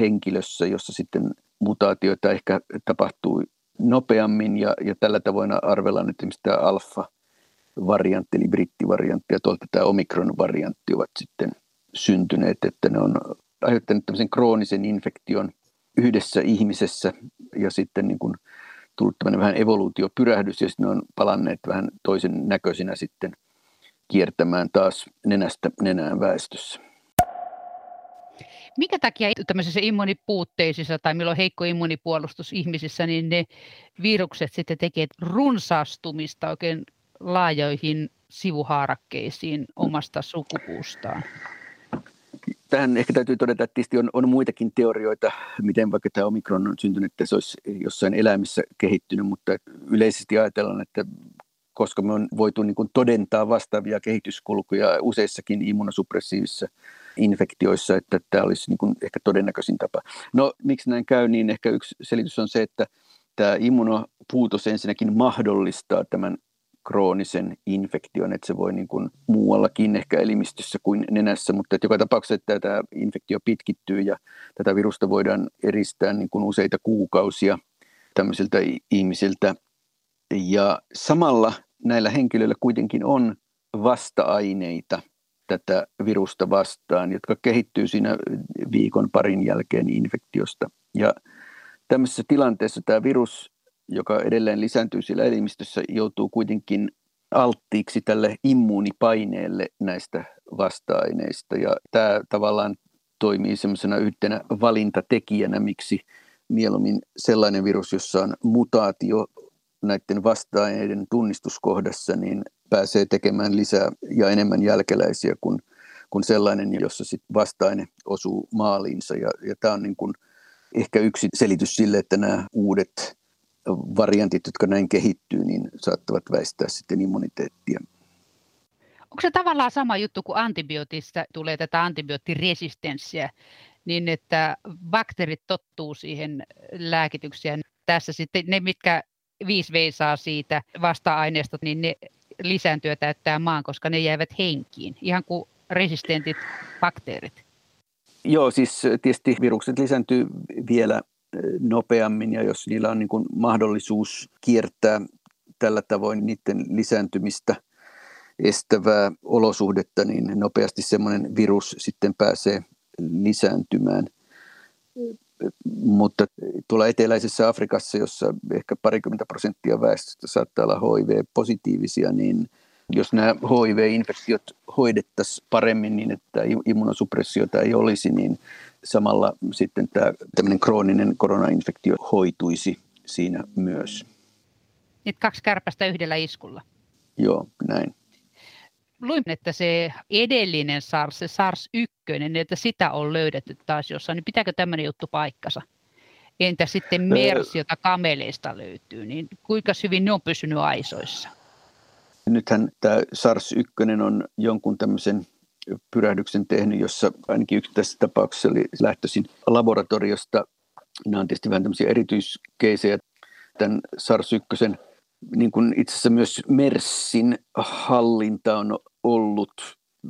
henkilössä, jossa sitten mutaatioita ehkä tapahtuu nopeammin ja, ja tällä tavoin arvellaan, että esimerkiksi tämä alfa-variantti eli brittivariantti ja tuolta tämä omikron-variantti ovat sitten syntyneet, että ne on aiheuttaneet tämmöisen kroonisen infektion yhdessä ihmisessä ja sitten niin kuin tullut tämmöinen vähän evoluutiopyrähdys ja sitten ne on palanneet vähän toisen näköisinä sitten kiertämään taas nenästä nenään väestössä. Mikä takia tämmöisissä immunipuutteisissa tai milloin heikko immunipuolustus ihmisissä, niin ne virukset sitten tekee runsaastumista oikein laajoihin sivuhaarakkeisiin omasta sukupuustaan? Tähän ehkä täytyy todeta, että tietysti on, on muitakin teorioita, miten vaikka tämä omikron on syntynyt, että se olisi jossain eläimissä kehittynyt, mutta yleisesti ajatellaan, että koska me on voitu niin kuin todentaa vastaavia kehityskulkuja useissakin immunosuppressiivisissa infektioissa, että tämä olisi niin kuin ehkä todennäköisin tapa. No miksi näin käy, niin ehkä yksi selitys on se, että tämä immunopuutos ensinnäkin mahdollistaa tämän kroonisen infektion, että se voi niin kuin muuallakin ehkä elimistössä kuin nenässä, mutta että joka tapauksessa että tämä infektio pitkittyy ja tätä virusta voidaan eristää niin kuin useita kuukausia tämmöisiltä ihmisiltä. Ja samalla näillä henkilöillä kuitenkin on vasta-aineita tätä virusta vastaan, jotka kehittyy siinä viikon parin jälkeen infektiosta. Ja tämmöisessä tilanteessa tämä virus, joka edelleen lisääntyy siellä elimistössä, joutuu kuitenkin alttiiksi tälle immuunipaineelle näistä vasta-aineista. Ja tämä tavallaan toimii semmoisena yhtenä valintatekijänä, miksi mieluummin sellainen virus, jossa on mutaatio näiden vasta-aineiden tunnistuskohdassa, niin pääsee tekemään lisää ja enemmän jälkeläisiä kuin, kuin sellainen, jossa sit vasta-aine osuu maaliinsa. Ja, ja tämä on niin kuin ehkä yksi selitys sille, että nämä uudet variantit, jotka näin kehittyy, niin saattavat väistää sitten immuniteettia. Onko se tavallaan sama juttu kuin antibiootista tulee tätä antibioottiresistenssiä, niin että bakteerit tottuu siihen lääkitykseen. Tässä sitten ne, mitkä 5 veisaa siitä vasta-aineesta, niin ne lisääntyä täyttää maan, koska ne jäävät henkiin, ihan kuin resistentit bakteerit. Joo, siis tietysti virukset lisääntyy vielä nopeammin ja jos niillä on niin kuin mahdollisuus kiertää tällä tavoin niiden lisääntymistä estävää olosuhdetta, niin nopeasti semmoinen virus sitten pääsee lisääntymään. Mutta tuolla eteläisessä Afrikassa, jossa ehkä parikymmentä prosenttia väestöstä saattaa olla HIV-positiivisia, niin jos nämä HIV-infektiot hoidettaisiin paremmin niin, että immunosuppressiota ei olisi, niin samalla sitten tämä tämmöinen krooninen koronainfektio hoituisi siinä myös. Nyt kaksi kärpästä yhdellä iskulla. Joo, näin. Luin, että se edellinen SARS, se SARS-1, että sitä on löydetty taas jossain, niin pitääkö tämmöinen juttu paikkansa? Entä sitten MERS, jota kameleista löytyy, niin kuinka hyvin ne on pysynyt aisoissa? Nythän tämä SARS-1 on jonkun tämmöisen pyrähdyksen tehnyt, jossa ainakin yksi tässä tapauksessa oli lähtöisin laboratoriosta. Nämä on tietysti vähän tämmöisiä erityiskeisejä. Tämän SARS-1, niin kuin itse asiassa myös MERSin hallinta on ollut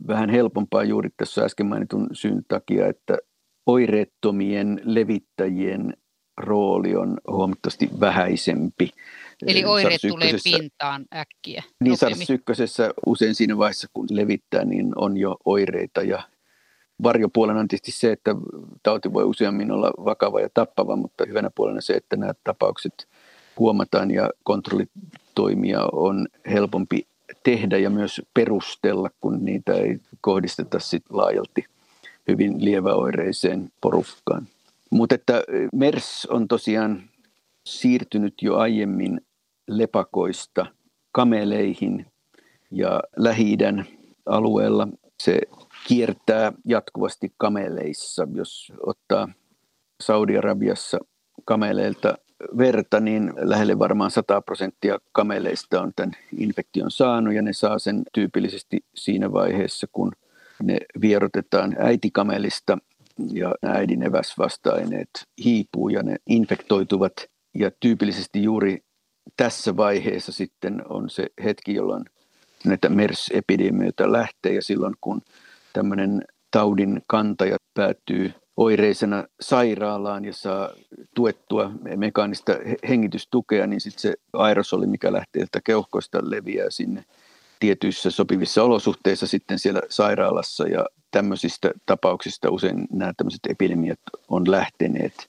vähän helpompaa juuri tässä äsken mainitun syyn takia, että oireettomien levittäjien rooli on huomattavasti vähäisempi. Eli oireet tulee pintaan äkkiä. Niin sars usein siinä vaiheessa, kun levittää, niin on jo oireita ja varjopuolena on tietysti se, että tauti voi useammin olla vakava ja tappava, mutta hyvänä puolena se, että nämä tapaukset huomataan ja kontrollitoimia on helpompi tehdä ja myös perustella, kun niitä ei kohdisteta sit laajalti hyvin lieväoireiseen porukkaan. Mutta että MERS on tosiaan siirtynyt jo aiemmin lepakoista kameleihin ja lähi alueella se kiertää jatkuvasti kameleissa. Jos ottaa Saudi-Arabiassa kameleilta verta, niin lähelle varmaan 100 prosenttia kameleista on tämän infektion saanut ja ne saa sen tyypillisesti siinä vaiheessa, kun ne vierotetaan äitikamelista ja äidin eväsvasta-aineet hiipuu ja ne infektoituvat. Ja tyypillisesti juuri tässä vaiheessa sitten on se hetki, jolloin näitä MERS-epidemioita lähtee ja silloin kun tämmöinen taudin kantaja päätyy oireisena sairaalaan ja saa tuettua mekaanista hengitystukea, niin sitten se aerosoli, mikä lähtee keuhkoista, leviää sinne tietyissä sopivissa olosuhteissa sitten siellä sairaalassa ja tämmöisistä tapauksista usein nämä tämmöiset epidemiat on lähteneet.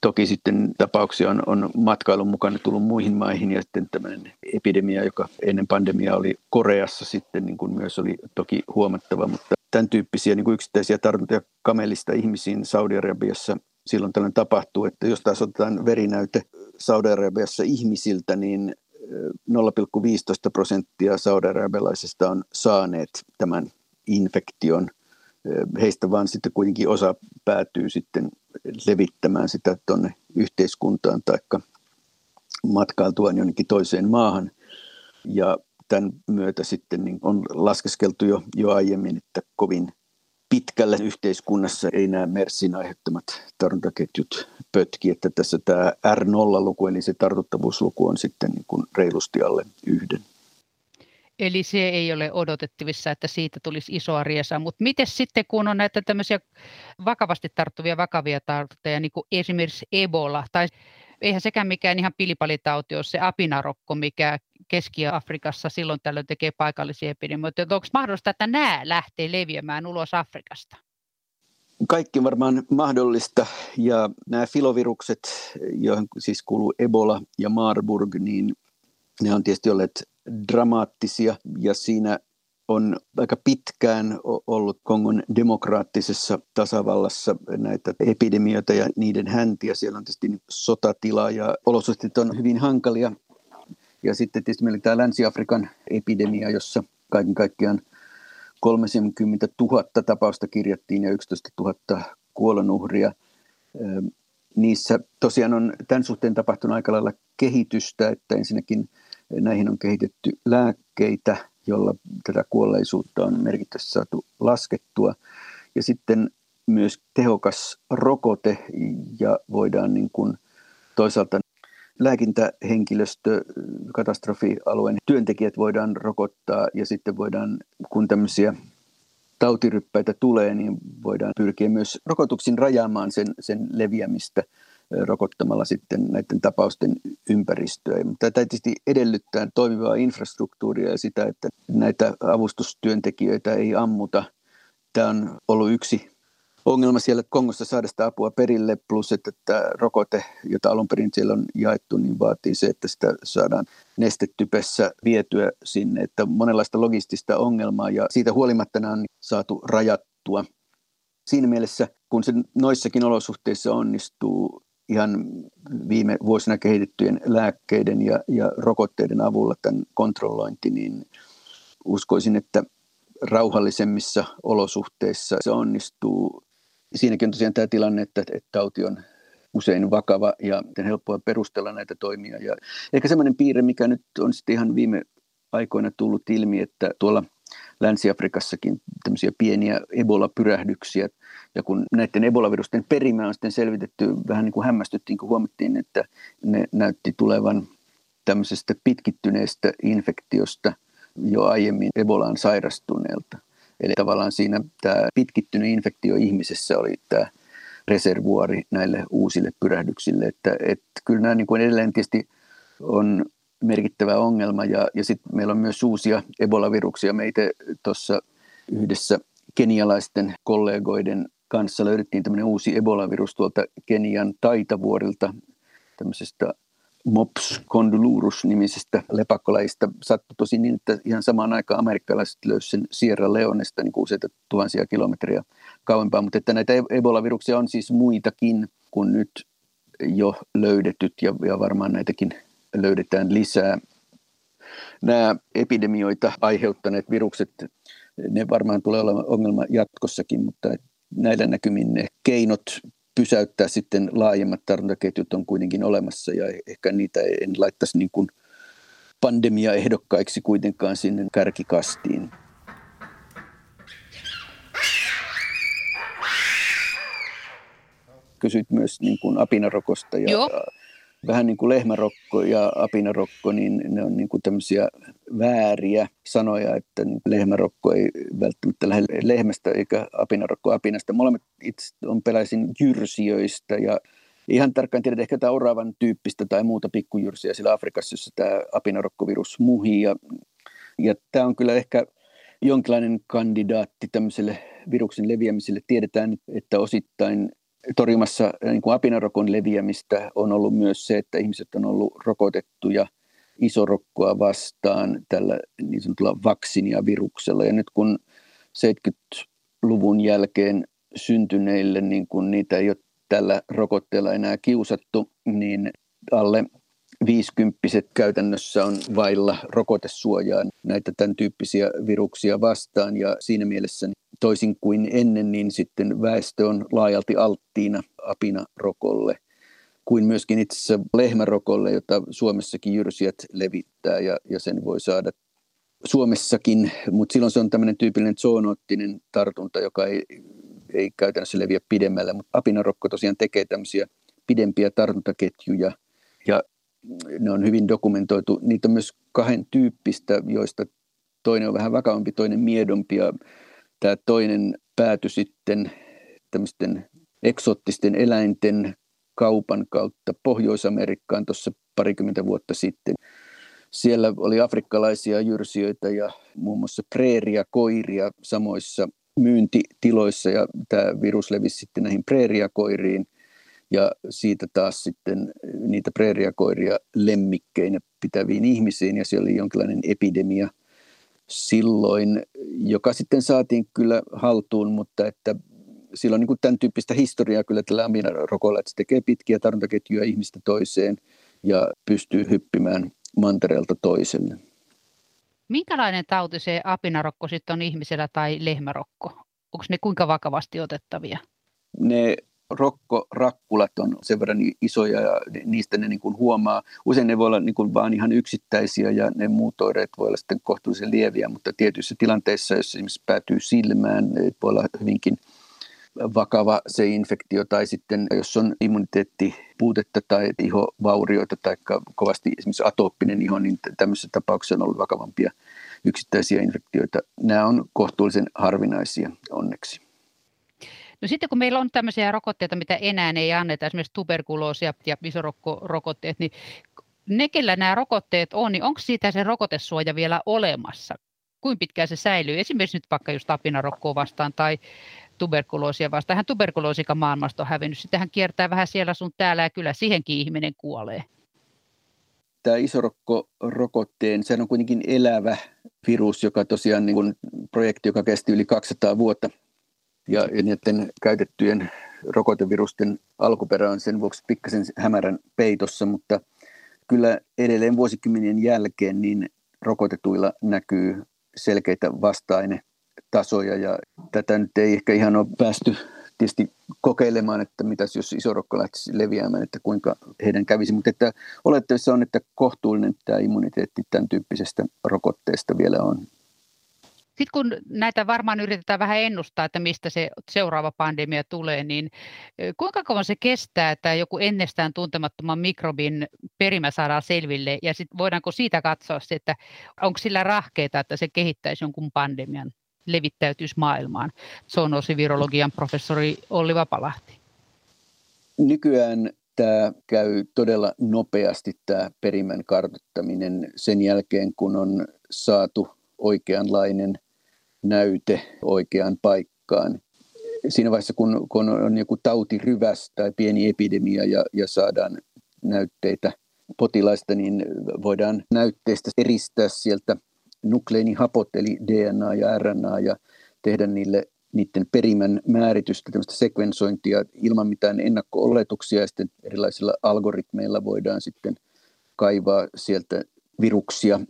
Toki sitten tapauksia on, on matkailun mukana tullut muihin maihin ja sitten tämmöinen epidemia, joka ennen pandemiaa oli Koreassa sitten niin kuin myös oli toki huomattava, mutta tämän tyyppisiä niin kuin yksittäisiä tartuntoja kamelista ihmisiin Saudi-Arabiassa silloin tällöin tapahtuu, että jos taas otetaan verinäyte Saudi-Arabiassa ihmisiltä, niin 0,15 prosenttia saudi-arabialaisista on saaneet tämän infektion. Heistä vaan sitten kuitenkin osa päätyy sitten levittämään sitä tuonne yhteiskuntaan tai matkailtuaan jonnekin toiseen maahan. Ja tämän myötä sitten niin on laskeskeltu jo, jo aiemmin, että kovin pitkälle yhteiskunnassa ei nämä MERSin aiheuttamat tartuntaketjut pötki, että tässä tämä R0-luku, eli se tartuttavuusluku on sitten niin kuin reilusti alle yhden. Eli se ei ole odotettavissa, että siitä tulisi isoa riesaa. Mutta miten sitten, kun on näitä tämmöisiä vakavasti tarttuvia vakavia tartuntoja, niin kuin esimerkiksi Ebola, tai eihän sekään mikään ihan pilipalitauti ole se apinarokko, mikä Keski-Afrikassa silloin tällöin tekee paikallisia epidemioita. Onko mahdollista, että nämä lähtee leviämään ulos Afrikasta? Kaikki varmaan mahdollista ja nämä filovirukset, joihin siis kuuluu Ebola ja Marburg, niin ne on tietysti olleet dramaattisia ja siinä on aika pitkään ollut Kongon demokraattisessa tasavallassa näitä epidemioita ja niiden häntiä. Siellä on tietysti sotatila ja olosuhteet on hyvin hankalia. Ja sitten tietysti meillä tämä Länsi-Afrikan epidemia, jossa kaiken kaikkiaan 30 000 tapausta kirjattiin ja 11 000 kuolonuhria. Niissä tosiaan on tämän suhteen tapahtunut aika lailla kehitystä, että ensinnäkin näihin on kehitetty lääkkeitä, jolla tätä kuolleisuutta on merkittävästi saatu laskettua. Ja sitten myös tehokas rokote ja voidaan niin kuin toisaalta lääkintähenkilöstö, katastrofialueen työntekijät voidaan rokottaa ja sitten voidaan, kun tämmöisiä tautiryppäitä tulee, niin voidaan pyrkiä myös rokotuksin rajaamaan sen, sen leviämistä rokottamalla sitten näiden tapausten ympäristöä. Tämä tietysti edellyttää toimivaa infrastruktuuria ja sitä, että näitä avustustyöntekijöitä ei ammuta. Tämä on ollut yksi ongelma siellä Kongossa saada sitä apua perille, plus että tämä rokote, jota alun perin siellä on jaettu, niin vaatii se, että sitä saadaan nestetypessä vietyä sinne, että monenlaista logistista ongelmaa ja siitä huolimatta nämä on saatu rajattua. Siinä mielessä, kun se noissakin olosuhteissa onnistuu ihan viime vuosina kehitettyjen lääkkeiden ja, ja rokotteiden avulla tämän kontrollointi, niin uskoisin, että rauhallisemmissa olosuhteissa se onnistuu siinäkin on tosiaan tämä tilanne, että, että tauti on usein vakava ja helppoa perustella näitä toimia. Ja ehkä semmoinen piirre, mikä nyt on sitten ihan viime aikoina tullut ilmi, että tuolla Länsi-Afrikassakin tämmöisiä pieniä Ebola-pyrähdyksiä. Ja kun näiden Ebola-virusten perimää on sitten selvitetty, vähän niin kuin hämmästyttiin, kun huomattiin, että ne näytti tulevan tämmöisestä pitkittyneestä infektiosta jo aiemmin Ebolaan sairastuneelta. Eli tavallaan siinä tämä pitkittynyt infektio ihmisessä oli tämä reservuori näille uusille pyrähdyksille. Että, että kyllä nämä niin kuin edelleen tietysti on merkittävä ongelma ja, ja sitten meillä on myös uusia Ebola-viruksia. Meitä tuossa yhdessä kenialaisten kollegoiden kanssa löydettiin tämmöinen uusi Ebola-virus tuolta Kenian taitavuorilta, tämmöisestä Mops condylurus-nimisestä lepakkolajista sattui tosi niin, että ihan samaan aikaan amerikkalaiset löysivät sen Sierra Leonesta niin useita tuhansia kilometriä kauempaa, mutta että näitä Ebola-viruksia on siis muitakin kuin nyt jo löydetyt ja, ja varmaan näitäkin löydetään lisää. Nämä epidemioita aiheuttaneet virukset, ne varmaan tulee olemaan ongelma jatkossakin, mutta näillä näkymin ne keinot pysäyttää sitten laajemmat tartuntaketjut on kuitenkin olemassa ja ehkä niitä en laittaisi niin kuin pandemia-ehdokkaiksi kuitenkaan sinne kärkikastiin. Kysyit myös niin kuin apinarokosta ja Joo vähän niin kuin lehmärokko ja apinarokko, niin ne on niin kuin tämmöisiä vääriä sanoja, että lehmärokko ei välttämättä lähde lehmästä eikä apinarokko apinasta. Molemmat itse on peläisin jyrsijöistä ja ihan tarkkaan tiedät ehkä tämä oravan tyyppistä tai muuta pikkujyrsiä siellä Afrikassa, jossa tämä apinarokkovirus muhii. Ja, ja tämä on kyllä ehkä jonkinlainen kandidaatti tämmöiselle viruksen leviämiselle. Tiedetään, että osittain torjumassa niin kuin apinarokon leviämistä on ollut myös se, että ihmiset on ollut rokotettuja isorokkoa vastaan tällä niin sanotulla vaksiniaviruksella. Ja nyt kun 70-luvun jälkeen syntyneille, niin kun niitä ei ole tällä rokotteella enää kiusattu, niin alle 50 käytännössä on vailla rokotesuojaa näitä tämän tyyppisiä viruksia vastaan ja siinä mielessä toisin kuin ennen, niin sitten väestö on laajalti alttiina apinarokolle kuin myöskin itse asiassa lehmärokolle, jota Suomessakin jyrsijät levittää ja, ja sen voi saada Suomessakin, mutta silloin se on tämmöinen tyypillinen zoonoottinen tartunta, joka ei, ei käytännössä leviä pidemmälle, mutta apinarokko tosiaan tekee tämmöisiä pidempiä tartuntaketjuja ja ne on hyvin dokumentoitu. Niitä on myös kahden tyyppistä, joista toinen on vähän vakavampi, toinen miedompi ja tämä toinen pääty sitten tämmöisten eksoottisten eläinten kaupan kautta Pohjois-Amerikkaan tuossa parikymmentä vuotta sitten. Siellä oli afrikkalaisia jyrsijöitä ja muun muassa preeria koiria samoissa myyntitiloissa ja tämä virus levisi sitten näihin preeriakoiriin. ja siitä taas sitten niitä preeriakoiria lemmikkeinä pitäviin ihmisiin ja siellä oli jonkinlainen epidemia silloin, joka sitten saatiin kyllä haltuun, mutta että sillä on niin kuin tämän tyyppistä historiaa kyllä tällä aminarokolla, että se tekee pitkiä tartuntaketjuja ihmistä toiseen ja pystyy hyppimään mantereelta toiselle. Minkälainen tauti se apinarokko sitten on ihmisellä tai lehmärokko? Onko ne kuinka vakavasti otettavia? Ne rokkorakkulat on sen verran isoja ja niistä ne niin kuin huomaa. Usein ne voi olla niin kuin vaan ihan yksittäisiä ja ne muut oireet voi olla sitten kohtuullisen lieviä, mutta tietyissä tilanteissa, jos esimerkiksi päätyy silmään, voi olla hyvinkin vakava se infektio tai sitten jos on immuniteettipuutetta tai ihovaurioita tai kovasti esimerkiksi atooppinen iho, niin tämmöisessä tapauksessa on ollut vakavampia yksittäisiä infektioita. Nämä on kohtuullisen harvinaisia onneksi. No sitten kun meillä on tämmöisiä rokotteita, mitä enää ei anneta, esimerkiksi tuberkuloosia ja visorokkorokotteet, niin ne, kellä nämä rokotteet on, niin onko siitä se rokotesuoja vielä olemassa? Kuinka pitkään se säilyy? Esimerkiksi nyt vaikka just apinarokkoa vastaan tai tuberkuloosia vastaan. Hän tuberkuloosika maailmasta on hävinnyt. Sitten hän kiertää vähän siellä sun täällä ja kyllä siihenkin ihminen kuolee. Tämä isorokko-rokotteen, sehän on kuitenkin elävä virus, joka tosiaan niin kuin projekti, joka kesti yli 200 vuotta. Ja, niiden käytettyjen rokotevirusten alkuperä on sen vuoksi pikkasen hämärän peitossa, mutta kyllä edelleen vuosikymmenien jälkeen niin rokotetuilla näkyy selkeitä vasta-aine tasoja ja tätä nyt ei ehkä ihan ole päästy tietysti kokeilemaan, että mitäs jos iso rokko lähtisi leviämään, että kuinka heidän kävisi, mutta että olettavissa on, että kohtuullinen tämä immuniteetti tämän tyyppisestä rokotteesta vielä on. Sitten kun näitä varmaan yritetään vähän ennustaa, että mistä se seuraava pandemia tulee, niin kuinka kauan se kestää, että joku ennestään tuntemattoman mikrobin perimä saadaan selville, ja sitten voidaanko siitä katsoa se, että onko sillä rahkeita, että se kehittäisi jonkun pandemian? levittäytyisi maailmaan, zoonosi virologian professori Olli Vapalahti. Nykyään tämä käy todella nopeasti tämä perimän kartoittaminen sen jälkeen, kun on saatu oikeanlainen näyte oikeaan paikkaan. Siinä vaiheessa, kun, kun on joku tautiryväs tai pieni epidemia ja, ja saadaan näytteitä potilaista, niin voidaan näytteistä eristää sieltä nukleinihapot eli DNA ja RNA ja tehdä niille niiden perimän määritystä, tämmöistä sekvensointia ilman mitään ennakko-oletuksia ja sitten erilaisilla algoritmeilla voidaan sitten kaivaa sieltä viruksia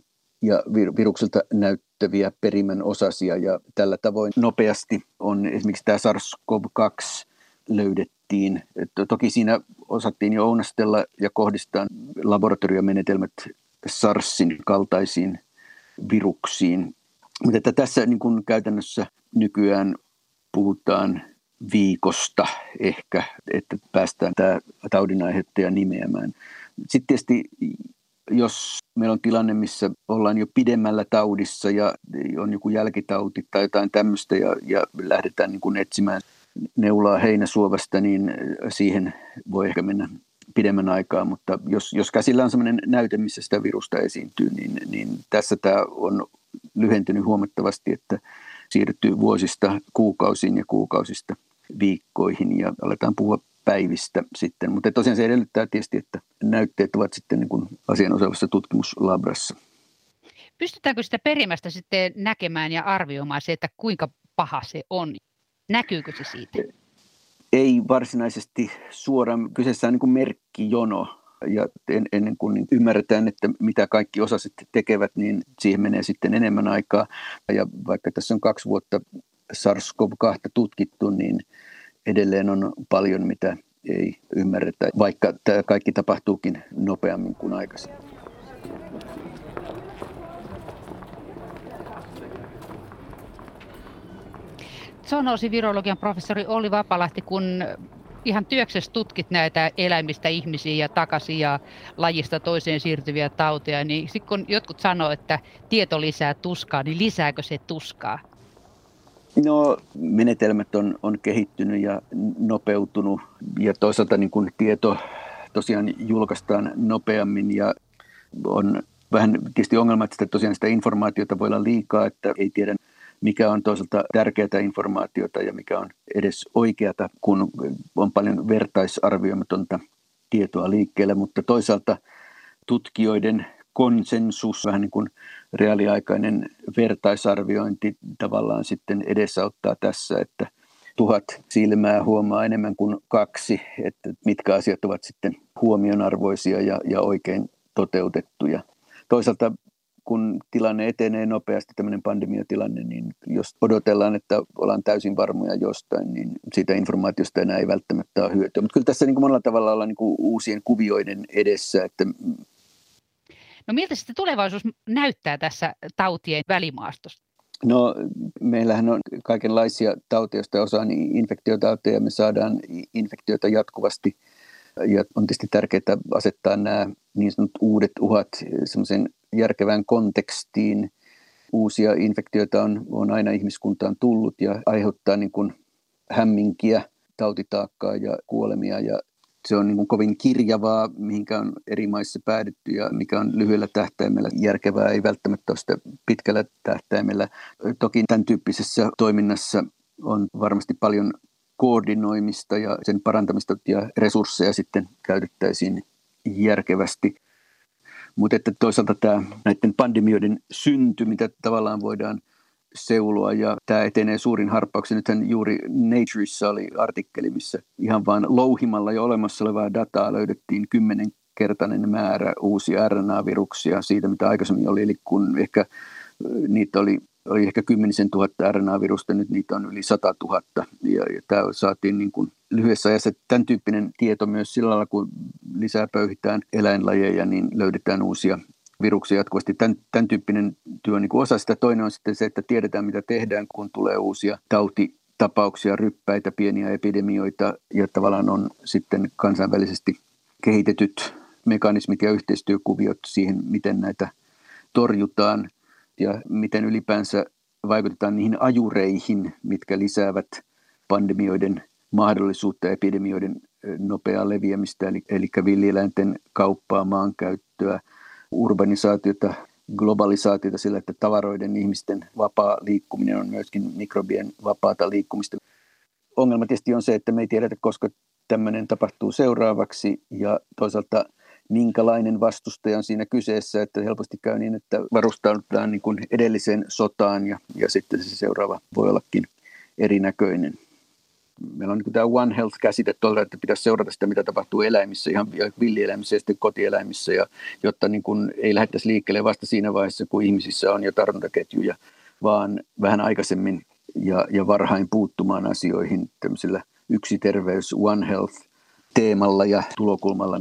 ja vir- viruksilta näyttäviä perimän osasia ja tällä tavoin nopeasti on esimerkiksi tämä SARS-CoV-2 löydettiin. Että toki siinä osattiin jo ounastella ja kohdistaa laboratoriomenetelmät SARSin kaltaisiin viruksiin. Mutta että tässä niin kuin käytännössä nykyään puhutaan viikosta ehkä, että päästään tämä taudinaiheuttaja nimeämään. Sitten tietysti jos meillä on tilanne, missä ollaan jo pidemmällä taudissa ja on joku jälkitauti tai jotain tämmöistä ja, ja lähdetään niin kuin etsimään neulaa heinäsuovasta, niin siihen voi ehkä mennä pidemmän aikaa, mutta jos, jos käsillä on sellainen näyte, missä sitä virusta esiintyy, niin, niin tässä tämä on lyhentynyt huomattavasti, että siirtyy vuosista kuukausiin ja kuukausista viikkoihin ja aletaan puhua päivistä sitten. Mutta tosiaan se edellyttää tietysti, että näytteet ovat sitten niin kuin asianosaavassa tutkimuslabrassa. Pystytäänkö sitä perimästä sitten näkemään ja arvioimaan se, että kuinka paha se on? Näkyykö se siitä? ei varsinaisesti suoraan. Kyseessä on niin kuin merkkijono ja en, ennen kuin ymmärretään, että mitä kaikki osaset tekevät, niin siihen menee sitten enemmän aikaa. Ja vaikka tässä on kaksi vuotta SARS-CoV-2 tutkittu, niin edelleen on paljon, mitä ei ymmärretä, vaikka tämä kaikki tapahtuukin nopeammin kuin aikaisemmin. Zoonoosi virologian professori Olli Vapalahti, kun ihan työksessä tutkit näitä eläimistä ihmisiä ja takaisin ja lajista toiseen siirtyviä tauteja, niin sitten kun jotkut sanoo, että tieto lisää tuskaa, niin lisääkö se tuskaa? No menetelmät on, on kehittynyt ja nopeutunut ja toisaalta niin kun tieto tosiaan julkaistaan nopeammin ja on vähän tietysti ongelma, että sitä, tosiaan sitä informaatiota voi olla liikaa, että ei tiedä mikä on toisaalta tärkeää informaatiota ja mikä on edes oikeata, kun on paljon vertaisarvioimatonta tietoa liikkeelle, mutta toisaalta tutkijoiden konsensus, vähän niin kuin reaaliaikainen vertaisarviointi tavallaan sitten edesauttaa tässä, että tuhat silmää huomaa enemmän kuin kaksi, että mitkä asiat ovat sitten huomionarvoisia ja, ja oikein toteutettuja. Toisaalta kun tilanne etenee nopeasti, tämmöinen pandemiatilanne, niin jos odotellaan, että ollaan täysin varmoja jostain, niin siitä informaatiosta enää ei välttämättä ole hyötyä. Mutta kyllä tässä niin kuin monella tavalla ollaan niin kuin uusien kuvioiden edessä, että No miltä sitten tulevaisuus näyttää tässä tautien välimaastossa? No meillähän on kaikenlaisia tauteja, joista osa niin infektiotauteja, me saadaan infektioita jatkuvasti ja on tietysti tärkeää asettaa nämä niin sanotut uudet uhat semmoisen järkevään kontekstiin. Uusia infektioita on, on aina ihmiskuntaan tullut ja aiheuttaa niin kuin hämminkiä, tautitaakkaa ja kuolemia ja se on niin kuin kovin kirjavaa, mihinkä on eri maissa päädytty ja mikä on lyhyellä tähtäimellä järkevää, ei välttämättä ole sitä pitkällä tähtäimellä. Toki tämän tyyppisessä toiminnassa on varmasti paljon koordinoimista ja sen parantamista ja resursseja sitten käytettäisiin järkevästi. Mutta että toisaalta tämä näiden pandemioiden synty, mitä tavallaan voidaan seuloa ja tämä etenee suurin harppauksen. Nythän juuri Natureissa oli artikkeli, missä ihan vain louhimalla jo olemassa olevaa dataa löydettiin kymmenenkertainen määrä uusia RNA-viruksia siitä, mitä aikaisemmin oli. Eli kun ehkä niitä oli, oli ehkä kymmenisen tuhatta RNA-virusta, nyt niitä on yli sata tuhatta. Ja, ja tämä saatiin niin kuin lyhyessä ajassa tämän tyyppinen tieto myös sillä lailla, kun lisää pöyhitään eläinlajeja, niin löydetään uusia viruksia jatkuvasti. Tämän, tämän tyyppinen työ on niin osa sitä. Toinen on sitten se, että tiedetään mitä tehdään, kun tulee uusia tautitapauksia, ryppäitä, pieniä epidemioita ja tavallaan on sitten kansainvälisesti kehitetyt mekanismit ja yhteistyökuviot siihen, miten näitä torjutaan ja miten ylipäänsä vaikutetaan niihin ajureihin, mitkä lisäävät pandemioiden mahdollisuutta ja epidemioiden nopeaa leviämistä, eli, eli villieläinten kauppaa, maankäyttöä, urbanisaatiota, globalisaatiota sillä, että tavaroiden ihmisten vapaa liikkuminen on myöskin mikrobien vapaata liikkumista. Ongelma tietysti on se, että me ei tiedetä, koska tämmöinen tapahtuu seuraavaksi ja toisaalta minkälainen vastustaja on siinä kyseessä, että helposti käy niin, että varustaudutaan niin edelliseen sotaan ja, ja sitten se seuraava voi ollakin erinäköinen meillä on niin tämä One Health-käsite tuolta, että pitäisi seurata sitä, mitä tapahtuu eläimissä, ihan villieläimissä ja sitten kotieläimissä, ja, jotta niin kuin ei lähdettäisi liikkeelle vasta siinä vaiheessa, kun ihmisissä on jo tartuntaketjuja, vaan vähän aikaisemmin ja, ja varhain puuttumaan asioihin tämmöisellä yksi terveys, One Health teemalla ja tulokulmalla.